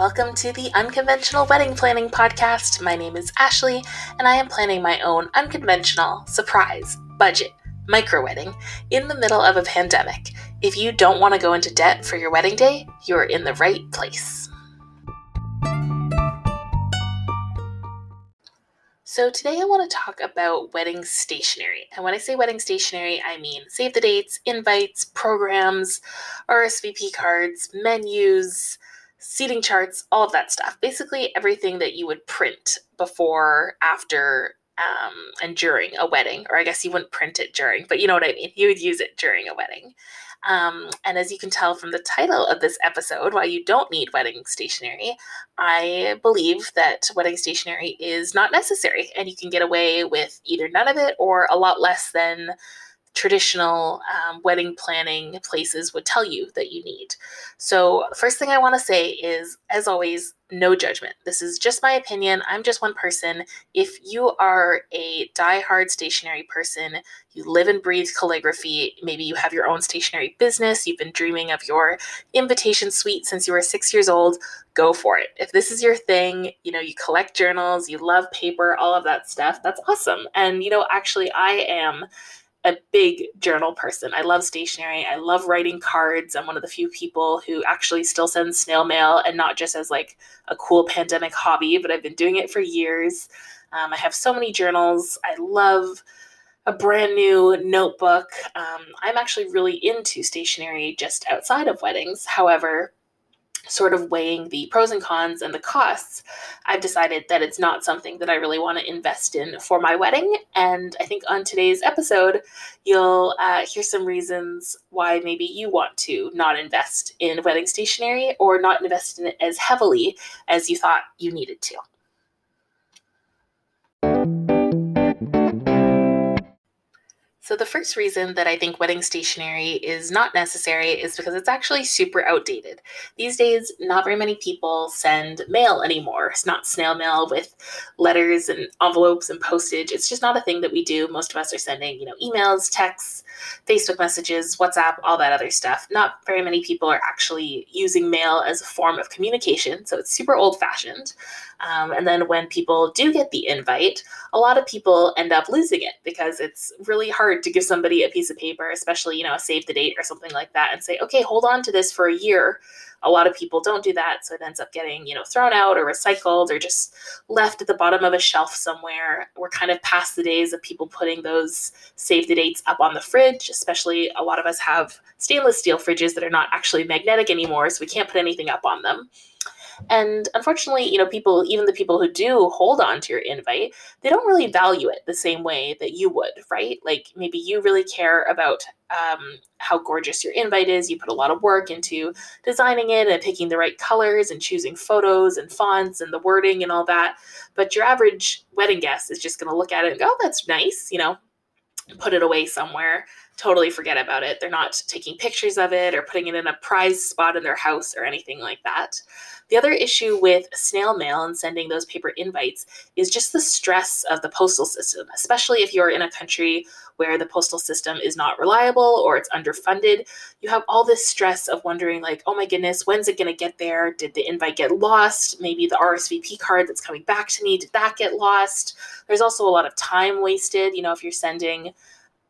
Welcome to the Unconventional Wedding Planning Podcast. My name is Ashley, and I am planning my own unconventional, surprise, budget, micro wedding in the middle of a pandemic. If you don't want to go into debt for your wedding day, you are in the right place. So, today I want to talk about wedding stationery. And when I say wedding stationery, I mean save the dates, invites, programs, RSVP cards, menus, seating charts, all of that stuff. Basically, everything that you would print before, after, um, and during a wedding. Or I guess you wouldn't print it during, but you know what I mean. You would use it during a wedding. Um, and as you can tell from the title of this episode, while you don't need wedding stationery, I believe that wedding stationery is not necessary and you can get away with either none of it or a lot less than traditional um, wedding planning places would tell you that you need. So, first thing I want to say is, as always, no judgment. This is just my opinion. I'm just one person. If you are a die-hard stationery person, you live and breathe calligraphy, maybe you have your own stationery business, you've been dreaming of your invitation suite since you were six years old, go for it. If this is your thing, you know, you collect journals, you love paper, all of that stuff, that's awesome. And, you know, actually, I am a big journal person. I love stationery. I love writing cards. I'm one of the few people who actually still sends snail mail and not just as like a cool pandemic hobby, but I've been doing it for years. Um, I have so many journals. I love a brand new notebook. Um, I'm actually really into stationery just outside of weddings. However, sort of weighing the pros and cons and the costs, I've decided that it's not something that I really want to invest in for my wedding. And I think on today's episode, you'll uh, hear some reasons why maybe you want to not invest in wedding stationery or not invest in it as heavily as you thought you needed to. So, the first reason that I think wedding stationery is not necessary is because it's actually super outdated. These days, not very many people send mail anymore. It's not snail mail with letters and envelopes and postage. It's just not a thing that we do. Most of us are sending, you know, emails, texts, Facebook messages, WhatsApp, all that other stuff. Not very many people are actually using mail as a form of communication. So, it's super old fashioned. Um, and then when people do get the invite, a lot of people end up losing it because it's really hard to give somebody a piece of paper, especially, you know, a save the date or something like that, and say, okay, hold on to this for a year. A lot of people don't do that, so it ends up getting, you know, thrown out or recycled or just left at the bottom of a shelf somewhere. We're kind of past the days of people putting those save the dates up on the fridge, especially a lot of us have stainless steel fridges that are not actually magnetic anymore, so we can't put anything up on them. And unfortunately, you know, people, even the people who do hold on to your invite, they don't really value it the same way that you would, right? Like maybe you really care about um, how gorgeous your invite is. You put a lot of work into designing it and picking the right colors and choosing photos and fonts and the wording and all that. But your average wedding guest is just going to look at it and go, oh, that's nice, you know, put it away somewhere, totally forget about it. They're not taking pictures of it or putting it in a prized spot in their house or anything like that. The other issue with snail mail and sending those paper invites is just the stress of the postal system, especially if you're in a country where the postal system is not reliable or it's underfunded. You have all this stress of wondering, like, oh my goodness, when's it going to get there? Did the invite get lost? Maybe the RSVP card that's coming back to me, did that get lost? There's also a lot of time wasted. You know, if you're sending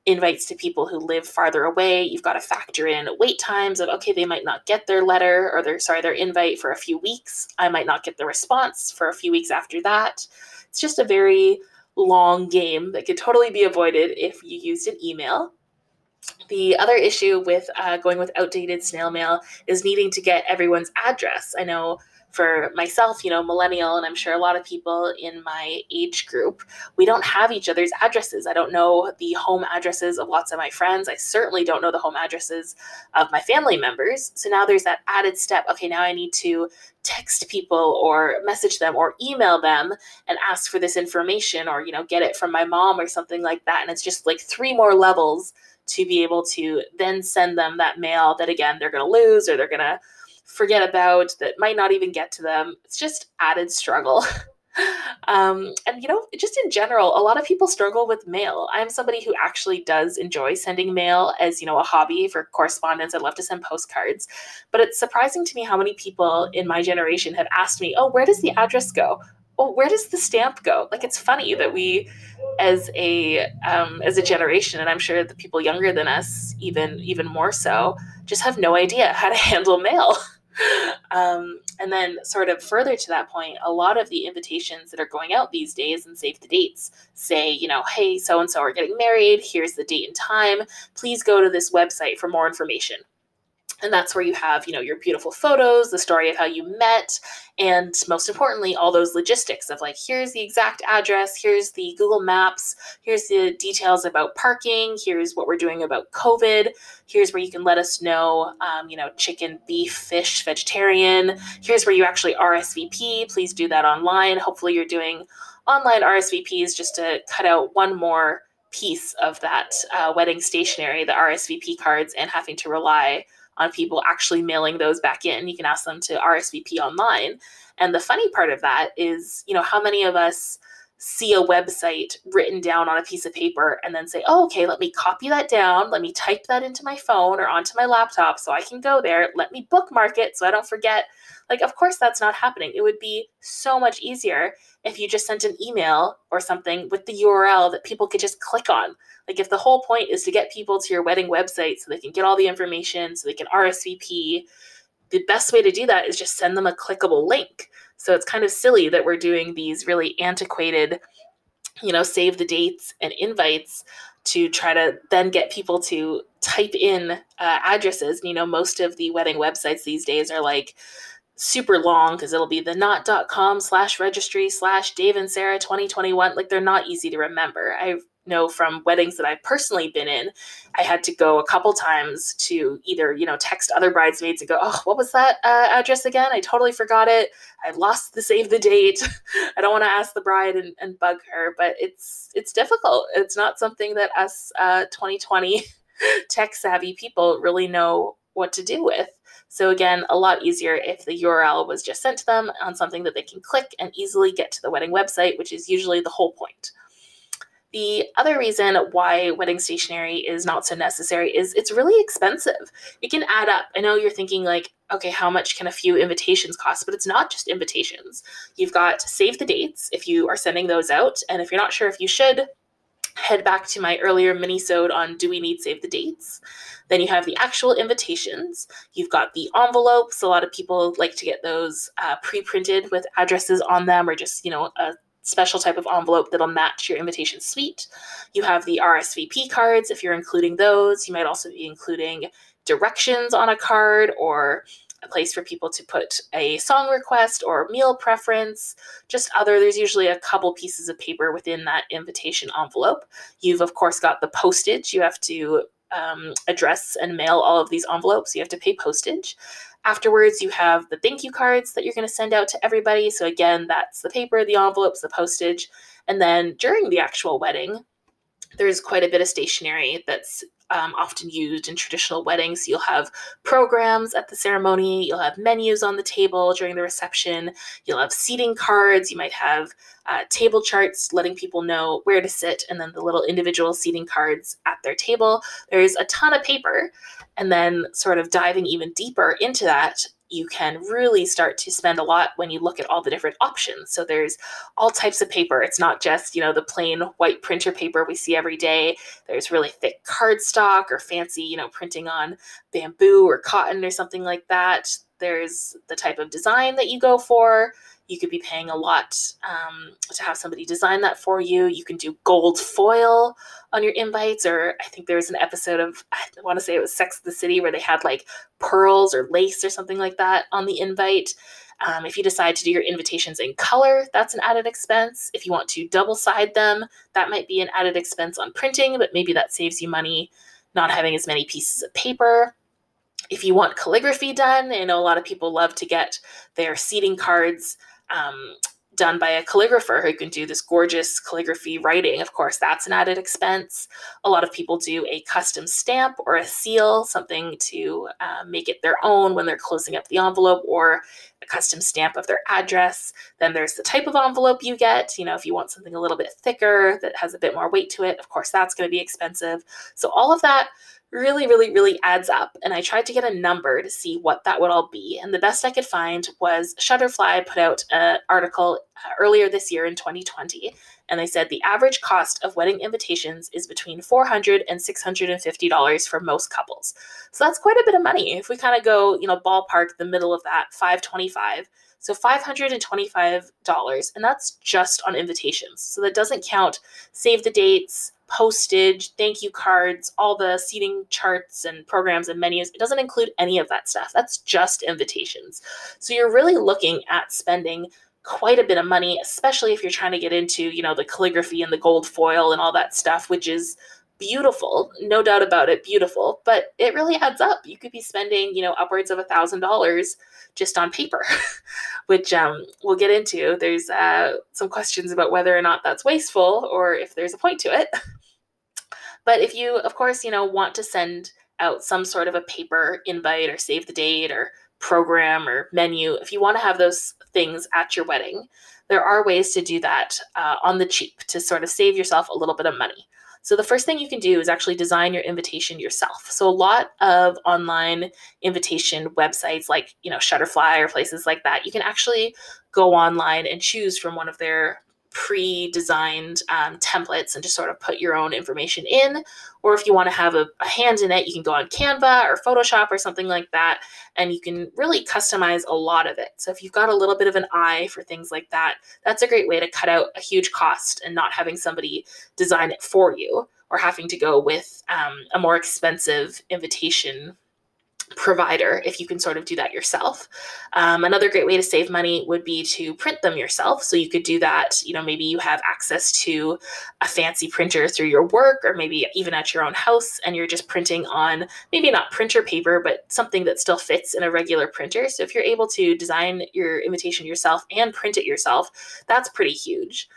invites to people who live farther away. You've got to factor in wait times of okay, they might not get their letter or their sorry, their invite for a few weeks. I might not get the response for a few weeks after that. It's just a very long game that could totally be avoided if you used an email. The other issue with uh, going with outdated snail mail is needing to get everyone's address. I know for myself, you know, millennial, and I'm sure a lot of people in my age group, we don't have each other's addresses. I don't know the home addresses of lots of my friends. I certainly don't know the home addresses of my family members. So now there's that added step. Okay, now I need to text people or message them or email them and ask for this information or, you know, get it from my mom or something like that. And it's just like three more levels to be able to then send them that mail that again they're going to lose or they're going to forget about that might not even get to them. It's just added struggle. um, and you know, just in general, a lot of people struggle with mail. I'm somebody who actually does enjoy sending mail as you know a hobby for correspondence. I love to send postcards, but it's surprising to me how many people in my generation have asked me, "Oh, where does the address go? Oh, where does the stamp go?" Like it's funny that we, as a um, as a generation, and I'm sure the people younger than us, even even more so, just have no idea how to handle mail. Um, and then, sort of further to that point, a lot of the invitations that are going out these days and save the dates say, you know, hey, so and so are getting married. Here's the date and time. Please go to this website for more information and that's where you have you know your beautiful photos the story of how you met and most importantly all those logistics of like here's the exact address here's the google maps here's the details about parking here's what we're doing about covid here's where you can let us know um, you know chicken beef fish vegetarian here's where you actually rsvp please do that online. Hopefully you're doing online rsvps just to cut out one more piece of that uh, wedding stationery the rsvp cards and having to rely on people actually mailing those back in. You can ask them to RSVP online. And the funny part of that is, you know, how many of us see a website written down on a piece of paper and then say, oh, okay, let me copy that down. Let me type that into my phone or onto my laptop so I can go there. Let me bookmark it so I don't forget. Like, of course, that's not happening. It would be so much easier if you just sent an email or something with the URL that people could just click on. Like, if the whole point is to get people to your wedding website so they can get all the information, so they can RSVP, the best way to do that is just send them a clickable link so it's kind of silly that we're doing these really antiquated, you know, save the dates and invites to try to then get people to type in uh, addresses. You know, most of the wedding websites these days are like super long because it'll be the knot.com slash registry slash Dave and Sarah 2021. Like they're not easy to remember. I've know from weddings that I've personally been in, I had to go a couple times to either, you know, text other bridesmaids and go, oh, what was that uh, address again? I totally forgot it. I lost the save the date. I don't want to ask the bride and, and bug her, but it's it's difficult. It's not something that us uh, 2020 tech savvy people really know what to do with. So again, a lot easier if the URL was just sent to them on something that they can click and easily get to the wedding website, which is usually the whole point. The other reason why wedding stationery is not so necessary is it's really expensive. It can add up. I know you're thinking, like, okay, how much can a few invitations cost? But it's not just invitations. You've got save the dates if you are sending those out. And if you're not sure if you should, head back to my earlier mini-sode on do we need save the dates then you have the actual invitations you've got the envelopes a lot of people like to get those uh, pre-printed with addresses on them or just you know a special type of envelope that'll match your invitation suite. You have the RSVP cards if you're including those. You might also be including directions on a card or a place for people to put a song request or meal preference, just other. There's usually a couple pieces of paper within that invitation envelope. You've, of course, got the postage. You have to um, address and mail all of these envelopes. You have to pay postage. Afterwards, you have the thank you cards that you're going to send out to everybody. So, again, that's the paper, the envelopes, the postage. And then during the actual wedding, there's quite a bit of stationery that's um, often used in traditional weddings. You'll have programs at the ceremony, you'll have menus on the table during the reception, you'll have seating cards, you might have uh, table charts letting people know where to sit, and then the little individual seating cards at their table. There's a ton of paper. And then, sort of diving even deeper into that, you can really start to spend a lot when you look at all the different options. So there's all types of paper. It's not just, you know, the plain white printer paper we see every day. There's really thick cardstock or fancy, you know, printing on bamboo or cotton or something like that. There's the type of design that you go for. You could be paying a lot um, to have somebody design that for you. You can do gold foil on your invites, or I think there was an episode of, I want to say it was Sex and the City, where they had like pearls or lace or something like that on the invite. Um, if you decide to do your invitations in color, that's an added expense. If you want to double side them, that might be an added expense on printing, but maybe that saves you money not having as many pieces of paper. If you want calligraphy done, I know a lot of people love to get their seating cards um, done by a calligrapher who can do this gorgeous calligraphy writing. Of course, that's an added expense. A lot of people do a custom stamp or a seal, something to uh, make it their own when they're closing up the envelope, or a custom stamp of their address. Then there's the type of envelope you get. You know, if you want something a little bit thicker that has a bit more weight to it, of course, that's going to be expensive. So, all of that really, really, really adds up. And I tried to get a number to see what that would all be. And the best I could find was Shutterfly put out an article uh, earlier this year in 2020. And they said the average cost of wedding invitations is between $400 and $650 for most couples. So that's quite a bit of money. If we kind of go, you know, ballpark the middle of that, 525 so $525, and that's just on invitations. So that doesn't count save the dates, postage, thank you cards, all the seating charts and programs and menus. It doesn't include any of that stuff. That's just invitations. So you're really looking at spending quite a bit of money, especially if you're trying to get into, you know, the calligraphy and the gold foil and all that stuff, which is beautiful, no doubt about it, beautiful, but it really adds up. You could be spending, you know, upwards of a thousand dollars just on paper, which um, we'll get into. There's uh, some questions about whether or not that's wasteful or if there's a point to it. But if you, of course, you know, want to send out some sort of a paper invite or save the date or program or menu, if you want to have those things at your wedding, there are ways to do that uh, on the cheap to sort of save yourself a little bit of money. So the first thing you can do is actually design your invitation yourself. So a lot of online invitation websites like, you know, Shutterfly or places like that, you can actually go online and choose from one of their pre-designed um, templates and just sort of put your own information in. Or if you want to have a, a, hand in it you can go on canva or photoshop or something like that and you can really customize a lot of it. So if you've got a little bit of an eye for things like that that's a great way to cut out a huge cost and not having somebody design it for you or having to go with um, a more expensive invitation provider if you can sort of do that yourself. Um, another great way to save money would be to print them yourself. So you could do that, you know, maybe you have access to a fancy printer through your work or maybe even at your own house and you're just printing on maybe not printer paper, but something that still fits in a regular printer. So if you're able to design your invitation yourself and print it yourself, that's pretty huge.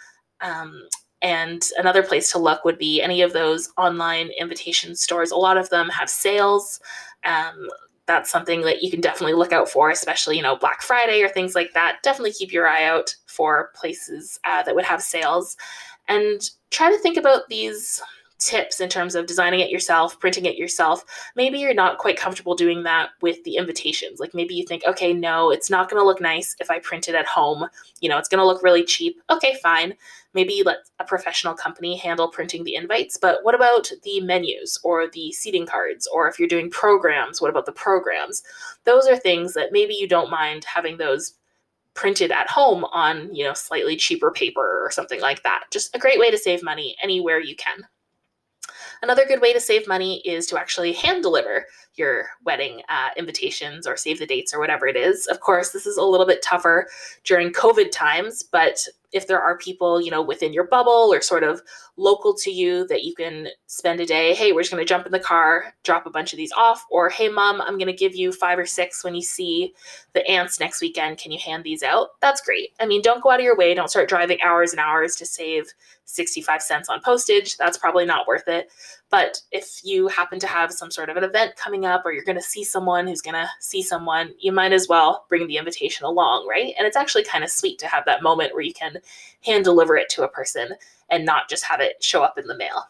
Um, and another place to look would be any of those online invitation stores. A lot of them have sales. Um, that's something that you can definitely look out for, especially, you know, Black Friday or things like that. Definitely keep your eye out for places uh, that would have sales and try to think about these tips in terms of designing it yourself, printing it yourself. Maybe you're not quite comfortable doing that with the invitations. Like maybe you think, okay, no, it's not going to look nice if I print it at home. You know, it's going to look really cheap. Okay, fine. Maybe let a professional company handle printing the invites, but what about the menus or the seating cards? Or if you're doing programs, what about the programs? Those are things that maybe you don't mind having those printed at home on, you know, slightly cheaper paper or something like that. Just a great way to save money anywhere you can. Another good way to save money is to actually hand deliver your wedding uh, invitations or save the dates or whatever it is. Of course, this is a little bit tougher during COVID times, but if there are people, you know, within your bubble or sort of local to you that you can spend a day, hey, we're just going to jump in the car, drop a bunch of these off, or hey, mom, I'm going to give you five or six when you see the aunts next weekend. Can you hand these out? That's great. I mean, don't go out of your way. Don't start driving hours and hours to save 65 cents on postage. That's probably not worth it. But if you happen to have some sort of an event coming up or you're going to see someone who's going to see someone, you might as well bring the invitation along, right? And it's actually kind of sweet to have that moment where you can hand deliver it to a person and not just have it show up in the mail.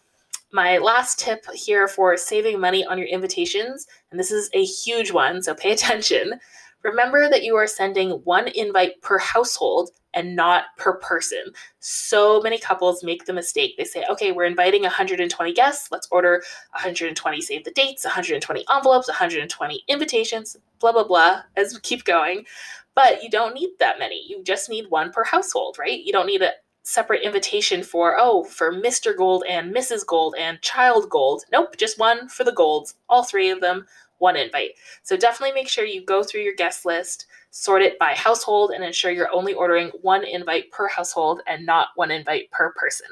My last tip here for saving money on your invitations, and this is a huge one, so pay attention. Remember that you are sending one invite per household and not per person. So many couples make the mistake. They say, okay, we're inviting 120 guests. Let's order 120 save the dates, 120 envelopes, 120 invitations, blah, blah, blah, as we keep going. But you don't need that many. You just need one per household, right? You don't need a separate invitation for, oh, for Mr. Gold and Mrs. Gold and Child Gold. Nope, just one for the Golds, all three of them, one invite. So definitely make sure you go through your guest list, sort it by household, and ensure you're only ordering one invite per household and not one invite per person.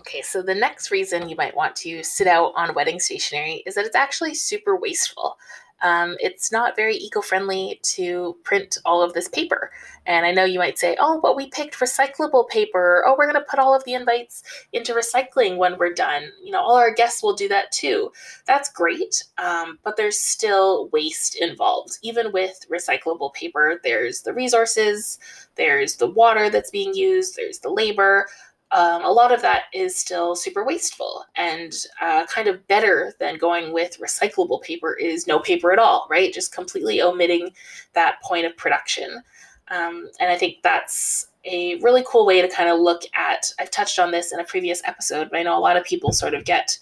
Okay, so the next reason you might want to sit out on wedding stationery is that it's actually super wasteful um, it's not very eco-friendly to print all of this paper. And I know you might say, oh, but we picked recyclable paper. Oh, we're going to put all of the invites into recycling when we're done. You know, all our guests will do that too. That's great, um, but there's still waste involved. Even with recyclable paper, there's the resources, there's the water that's being used, there's the labor um, a lot of that is still super wasteful and uh, kind of better than going with recyclable paper is no paper at all right? Just completely omitting that point of production. Um, and i think that's a really cool way to kind of look at i've touched on this in a previous episode but i know a lot of people sort of get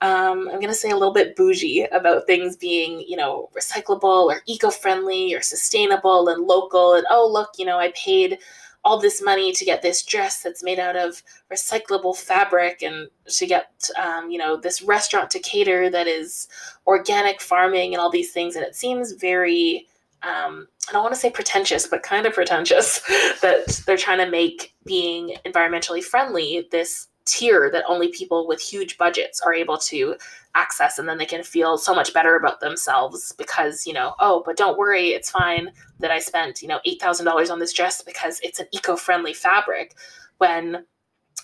um, i'm going to say a little bit bougie about things being you know recyclable or eco-friendly or sustainable and local and oh look you know i paid all this money to get this dress that's made out of recyclable fabric and to get um, you know this restaurant to cater that is organic farming and all these things. And it seems very um, I don't want to say pretentious, but kind of pretentious that they're trying to make being environmentally friendly this tier that only people with huge budgets are able to access and then they can feel so much better about themselves because you know oh but don't worry it's fine that i spent you know $8000 on this dress because it's an eco-friendly fabric when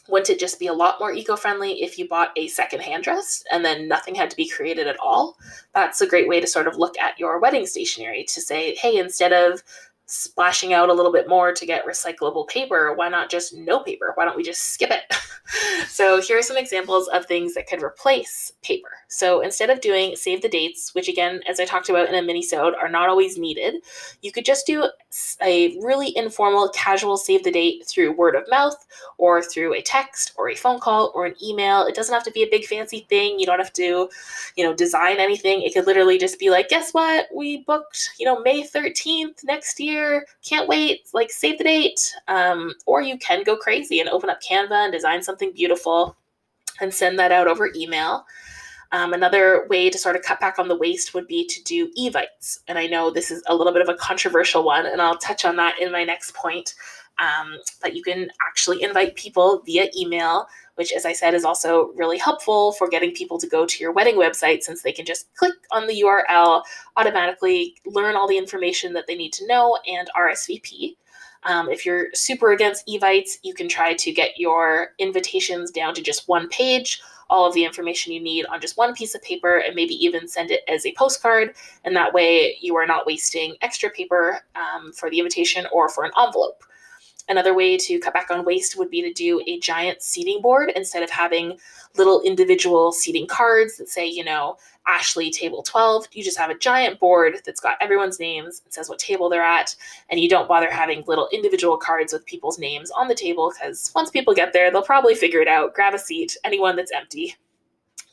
wouldn't it just be a lot more eco-friendly if you bought a second-hand dress and then nothing had to be created at all? That's a great way to sort of look at your wedding stationery to say hey instead of splashing out a little bit more to get recyclable paper, why not just no paper? Why don't we just skip it? so here are some examples of things that could replace paper. So instead of doing save the dates, which again, as I talked about in a mini-sode, are not always needed, you could just do a really informal, casual save the date through word of mouth or through a text or a phone call or an email. It doesn't have to be a big fancy thing. You don't have to, you know, design anything. It could literally just be like, guess what? We booked, you know, May 13th next year Can't wait. Like, save the date. Um, or you can go crazy and open up Canva and design something beautiful and send that out over email. Um, another way to sort of cut back on the waste would be to do evites. And I know this is a little bit of a controversial one, and I'll touch on that in my next point. Um, but you can actually invite people via email which, as I said, is also really helpful for getting people to go to your wedding website since they can just click on the URL, automatically learn all the information that they need to know, and RSVP. Um, if you're super against Evites, you can try to get your invitations down to just one page, all of the information you need on just one piece of paper, and maybe even send it as a postcard. And that way, you are not wasting extra paper um, for the invitation or for an envelope. Another way to cut back on waste would be to do a giant seating board instead of having little individual seating cards that say, you know, Ashley table 12. You just have a giant board that's got everyone's names and says what table they're at. And you don't bother having little individual cards with people's names on the table because once people get there, they'll probably figure it out, grab a seat, anyone that's empty.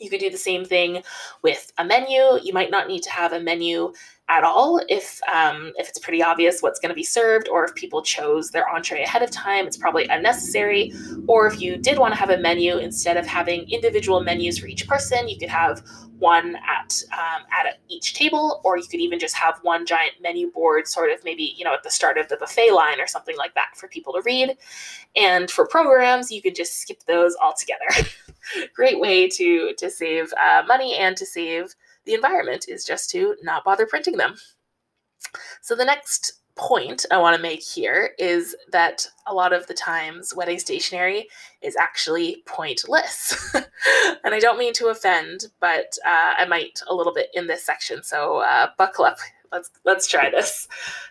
You could do the same thing with a menu. You might not need to have a menu at all if um, if it's pretty obvious what's going to be served, or if people chose their entree ahead of time, it's probably unnecessary. Or if you did want to have a menu instead of having individual menus for each person, you could have one at um, at each table, or you could even just have one giant menu board, sort of maybe you know at the start of the buffet line or something like that for people to read. And for programs, you could just skip those altogether. Great way to to save uh, money and to save the environment is just to not bother printing them. So the next point I want to make here is that a lot of the times wedding stationery is actually pointless. and I don't mean to offend, but uh, I might a little bit in this section. So uh, buckle up. Let's let's try this.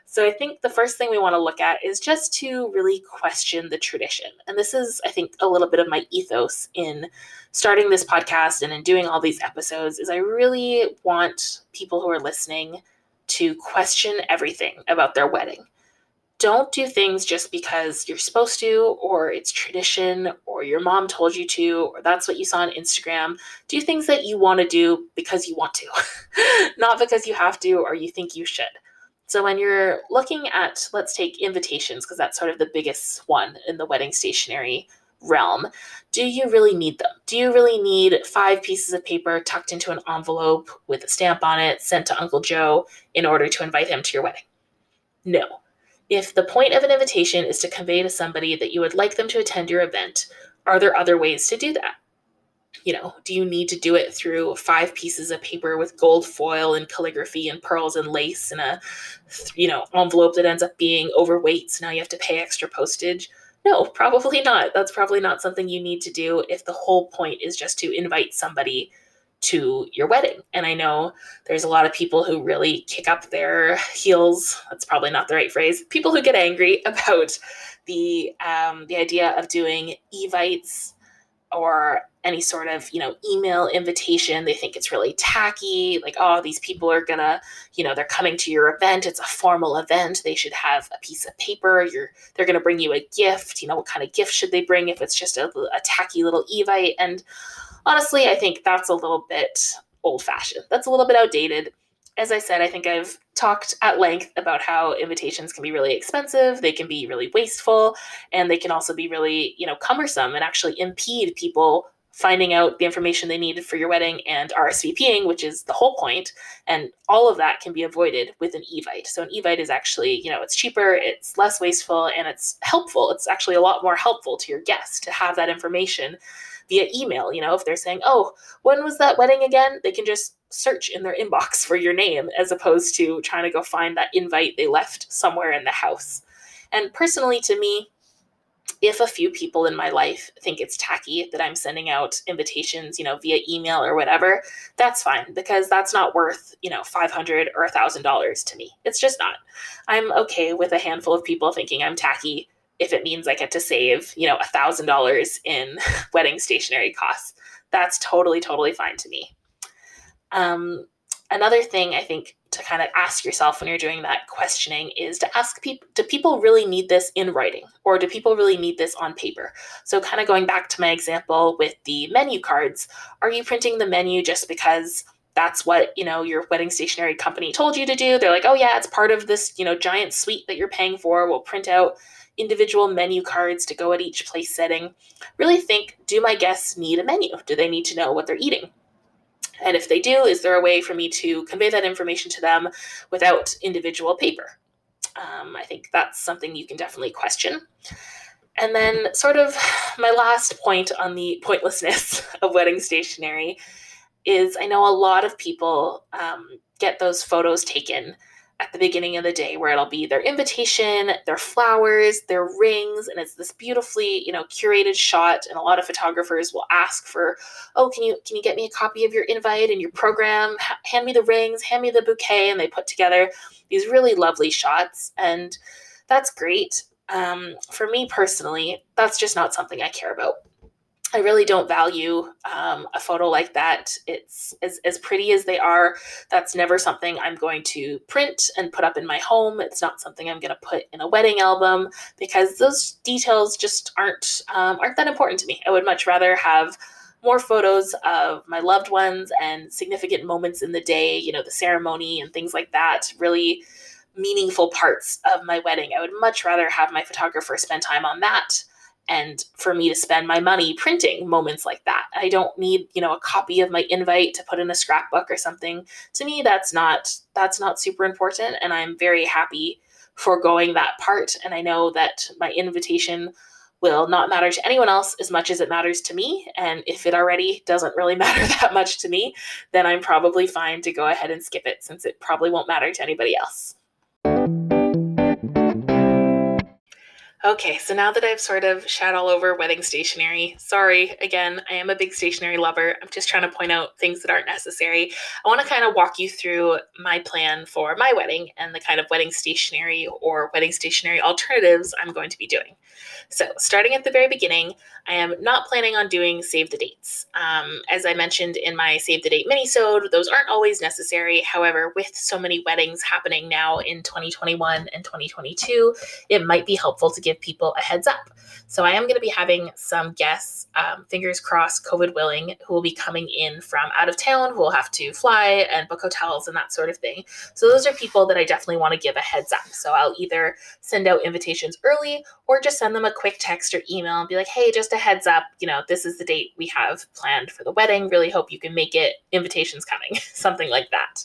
So I think the first thing we want to look at is just to really question the tradition. And this is, I think, a little bit of my ethos in starting this podcast and in doing all these episodes is I really want people who are listening to question everything about their wedding. Don't do things just because you're supposed to, or it's tradition, or your mom told you to, or that's what you saw on Instagram. Do things that you want to do because you want to, not because you have to or you think you should. So when you're looking at, let's take invitations, because that's sort of the biggest one in the wedding stationery realm. Do you really need them? Do you really need five pieces of paper tucked into an envelope with a stamp on it sent to Uncle Joe in order to invite him to your wedding? No. If the point of an invitation is to convey to somebody that you would like them to attend your event, are there other ways to do that? You know, do you need to do it through five pieces of paper with gold foil and calligraphy and pearls and lace and a, you know, envelope that ends up being overweight, so now you have to pay extra postage? No, probably not. That's probably not something you need to do if the whole point is just to invite somebody to your wedding. And I know there's a lot of people who really kick up their heels. That's probably not the right phrase. People who get angry about the um, the idea of doing evites or any sort of you know email invitation they think it's really tacky like oh these people are gonna you know they're coming to your event it's a formal event they should have a piece of paper you're they're gonna bring you a gift you know what kind of gift should they bring if it's just a, a tacky little evite and honestly i think that's a little bit old fashioned that's a little bit outdated as I said, I think I've talked at length about how invitations can be really expensive, they can be really wasteful, and they can also be really, you know, cumbersome and actually impede people finding out the information they needed for your wedding and RSVPing, which is the whole point. And all of that can be avoided with an Evite. So an Evite is actually, you know, it's cheaper, it's less wasteful, and it's helpful. It's actually a lot more helpful to your guests to have that information via email. You know, if they're saying, oh, when was that wedding again? They can just search in their inbox for your name as opposed to trying to go find that invite they left somewhere in the house. And personally, to me, if a few people in my life think it's tacky that I'm sending out invitations, you know, via email or whatever, that's fine because that's not worth, you know, 500 or $1,000 to me. It's just not. I'm okay with a handful of people thinking I'm tacky if it means I get to save, you know, a thousand dollars in wedding stationery costs. That's totally, totally fine to me. Um, another thing I think to kind of ask yourself when you're doing that questioning is to ask people do people really need this in writing or do people really need this on paper so kind of going back to my example with the menu cards are you printing the menu just because that's what you know your wedding stationery company told you to do they're like oh yeah it's part of this you know giant suite that you're paying for we'll print out individual menu cards to go at each place setting. Really think do my guests need a menu? Do they need to know what they're eating? And if they do, is there a way for me to convey that information to them without individual paper? Um, I think that's something you can definitely question. And then, sort of, my last point on the pointlessness of wedding stationery is I know a lot of people um, get those photos taken at the beginning of the day where it'll be their invitation, their flowers, their rings, and it's this beautifully, you know, curated shot. And a lot of photographers will ask for, oh, can you can you get me a copy of your invite and your program? Hand me the rings, hand me the bouquet, and they put together these really lovely shots, and that's great. Um, for me personally, that's just not something I care about. I really don't value um, a photo like that. It's as, as pretty as they are. That's never something I'm going to print and put up in my home. It's not something I'm going to put in a wedding album because those details just aren't um, aren't that important to me. I would much rather have more photos of my loved ones and significant moments in the day, you know, the ceremony and things like that, really meaningful parts of my wedding. I would much rather have my photographer spend time on that and for me to spend my money printing moments like that. I don't need, you know, a copy of my invite to put in a scrapbook or something. To me that's not that's not super important and I'm very happy foregoing that part and I know that my invitation will not matter to anyone else as much as it matters to me. And if it already doesn't really matter that much to me, then I'm probably fine to go ahead and skip it since it probably won't matter to anybody else. Okay, so now that I've sort of shat all over wedding stationery, sorry, again, I am a big stationery lover. I'm just trying to point out things that aren't necessary. I want to kind of walk you through my plan for my wedding and the kind of wedding stationery or wedding stationery alternatives I'm going to be doing. So, starting at the very beginning, I am not planning on doing save the dates. Um, as I mentioned in my save the date minisode, those aren't always necessary. However, with so many weddings happening now in 2021 and 2022, it might be helpful to give people a heads up. So I am going to be having some guests, um, fingers crossed, COVID willing, who will be coming in from out of town, who will have to fly and book hotels and that sort of thing. So those are people that I definitely want to give a heads up. So I'll either send out invitations early or just send them a quick text or email and be like, hey, just a heads up, you know, this is the date we have planned for the wedding. Really hope you can make it. Invitations coming, something like that.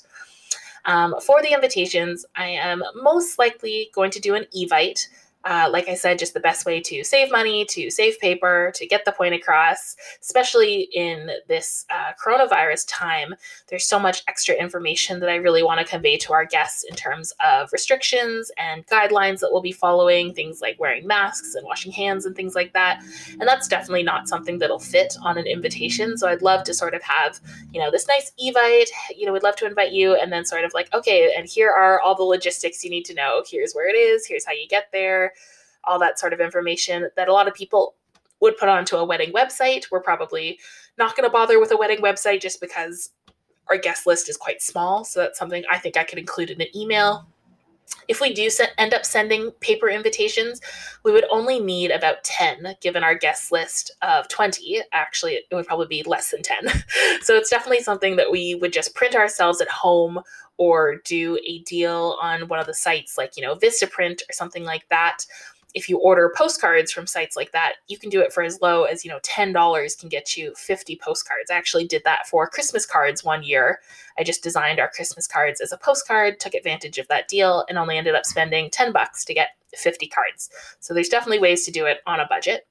Um, for the invitations, I am most likely going to do an Evite. Uh, like I said, just the best way to save money, to save paper, to get the point across, especially in this uh, coronavirus time. There's so much extra information that I really want to convey to our guests in terms of restrictions and guidelines that we'll be following, things like wearing masks and washing hands and things like that. And that's definitely not something that'll fit on an invitation. So I'd love to sort of have, you know, this nice evite, you know, we'd love to invite you, and then sort of like, okay, and here are all the logistics you need to know. Here's where it is, here's how you get there all that sort of information that a lot of people would put onto a wedding website. We're probably not going to bother with a wedding website just because our guest list is quite small. So that's something I think I could include in an email. If we do end up sending paper invitations, we would only need about 10 given our guest list of 20. Actually, it would probably be less than 10. so it's definitely something that we would just print ourselves at home or do a deal on one of the sites like, you know, Vistaprint or something like that if you order postcards from sites like that, you can do it for as low as, you know, $10 can get you 50 postcards. I actually did that for Christmas cards one year. I just designed our Christmas cards as a postcard, took advantage of that deal, and only ended up spending 10 bucks to get 50 cards. So there's definitely ways to do it on a budget.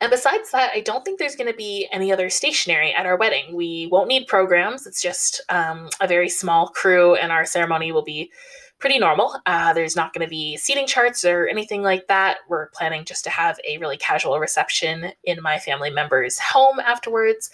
And besides that, I don't think there's going to be any other stationery at our wedding. We won't need programs. It's just um, a very small crew, and our ceremony will be pretty normal. Uh, there's not going to be seating charts or anything like that. We're planning just to have a really casual reception in my family member's home afterwards.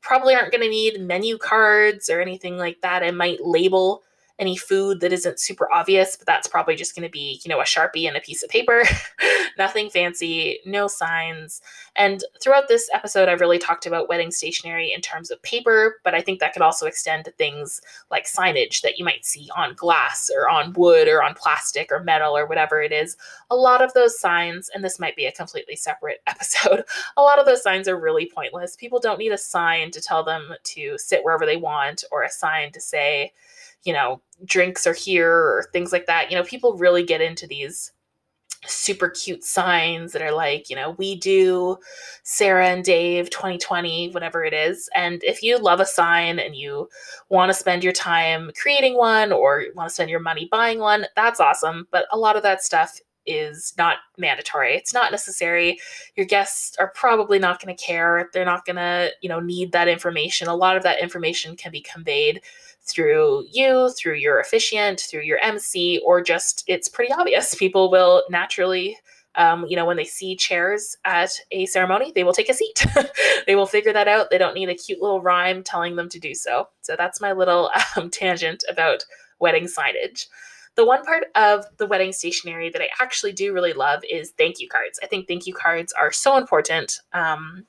Probably aren't going to need menu cards or anything like that. I might label any food that isn't super obvious, but that's probably just going to be, you know, a Sharpie and a piece of paper. Nothing fancy, no signs. And throughout this episode, I've really talked about wedding stationery in terms of paper, but I think that could also extend to things like signage that you might see on glass or on wood or on plastic or metal or whatever it is. A lot of those signs, and this might be a completely separate episode, a lot of those signs are really pointless. People don't need a sign to tell them to sit wherever they want or a sign to say, you know, drinks are here or things like that. You know, people really get into these super cute signs that are like, you know, we do Sarah and Dave 2020, whatever it is. And if you love a sign and you want to spend your time creating one or want to spend your money buying one, that's awesome. But a lot of that stuff is not mandatory. It's not necessary. Your guests are probably not going to care. They're not going to, you know, need that information. A lot of that information can be conveyed through you, through your officiant, through your MC, or just it's pretty obvious. People will naturally, um, you know, when they see chairs at a ceremony, they will take a seat. they will figure that out. They don't need a cute little rhyme telling them to do so. So that's my little um, tangent about wedding signage. The one part of the wedding stationery that I actually do really love is thank you cards. I think thank you cards are so important. Um,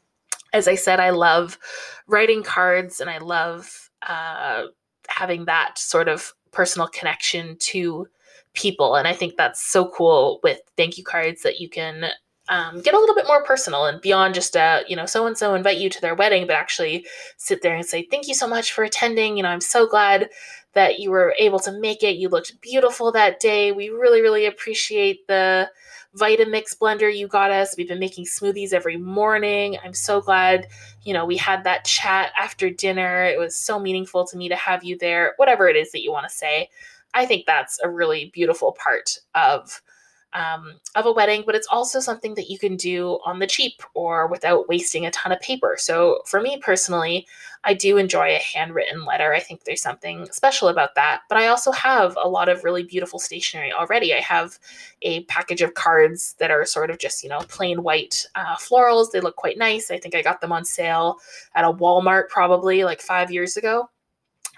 as I said, I love writing cards and I love uh, having that sort of personal connection to people. And I think that's so cool with thank you cards that you can um, get a little bit more personal and beyond just a you know so and so invite you to their wedding but actually sit there and say thank you so much for attending you know i'm so glad that you were able to make it you looked beautiful that day we really really appreciate the Vitamix blender you got us. We've been making smoothies every morning. I'm so glad, you know, we had that chat after dinner. It was so meaningful to me to have you there. Whatever it is that you want to say. I think that's a really beautiful part of um, of a wedding, but it's also something that you can do on the cheap or without wasting a ton of paper. So, for me personally, I do enjoy a handwritten letter. I think there's something special about that. But I also have a lot of really beautiful stationery already. I have a package of cards that are sort of just, you know, plain white uh, florals. They look quite nice. I think I got them on sale at a Walmart probably like five years ago.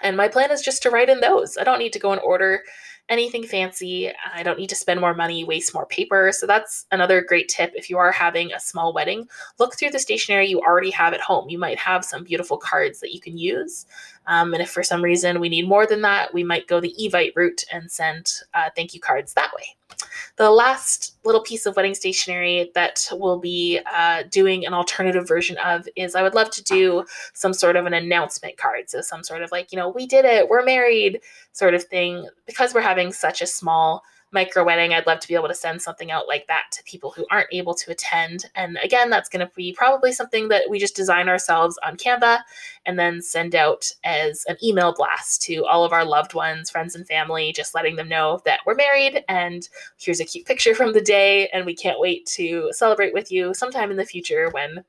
And my plan is just to write in those. I don't need to go and order anything fancy. I don't need to spend more money, waste more paper. So that's another great tip if you are having a small wedding. Look through the stationery you already have at home. You might have some beautiful cards that you can use. Um, and if for some reason we need more than that, we might go the Evite route and send uh, thank you cards that way. The last little piece of wedding stationery that we'll be uh, doing an alternative version of is I would love to do some sort of an announcement card. So, some sort of like, you know, we did it, we're married sort of thing. Because we're having such a small micro wedding, I'd love to be able to send something out like that to people who aren't able to attend. And again, that's going to be probably something that we just design ourselves on Canva and then send out as an email blast to all of our loved ones, friends, and family, just letting them know that we're married and here's a cute picture from the day. And we can't wait to celebrate with you sometime in the future when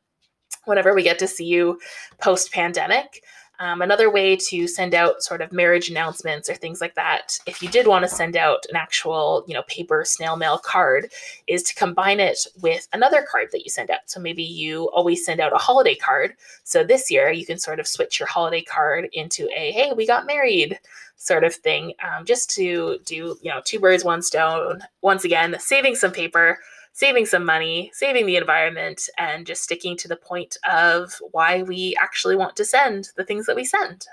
whenever we get to see you post pandemic. Um, another way to send out sort of marriage announcements or things like that, if you did want to send out an actual, you know, paper snail mail card, is to combine it with another card that you send out. So maybe you always send out a holiday card. So this year you can sort of switch your holiday card into a "Hey, we got married" sort of thing, um, just to do, you know, two birds, one stone. Once again, saving some paper saving some money, saving the environment, and just sticking to the point of why we actually want to send the things that we send.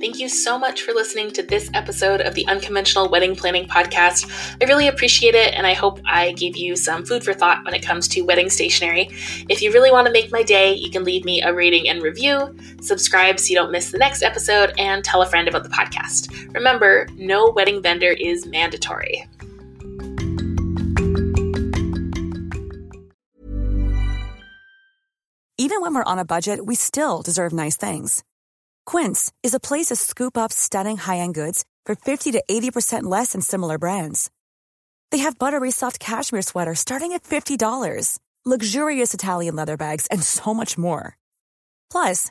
Thank you so much for listening to this episode of the Unconventional Wedding Planning Podcast. I really appreciate it, and I hope I gave you some food for thought when it comes to wedding stationery. If you really want to make my day, you can leave me a rating and review, subscribe so you don't miss the next episode, and tell a friend about the podcast. Remember, no wedding vendor is mandatory. Even when we're on a budget, we still deserve nice things. Quince is a place to scoop up stunning high end goods for 50 to 80% less than similar brands. They have buttery soft cashmere sweaters starting at $50, luxurious Italian leather bags, and so much more. Plus,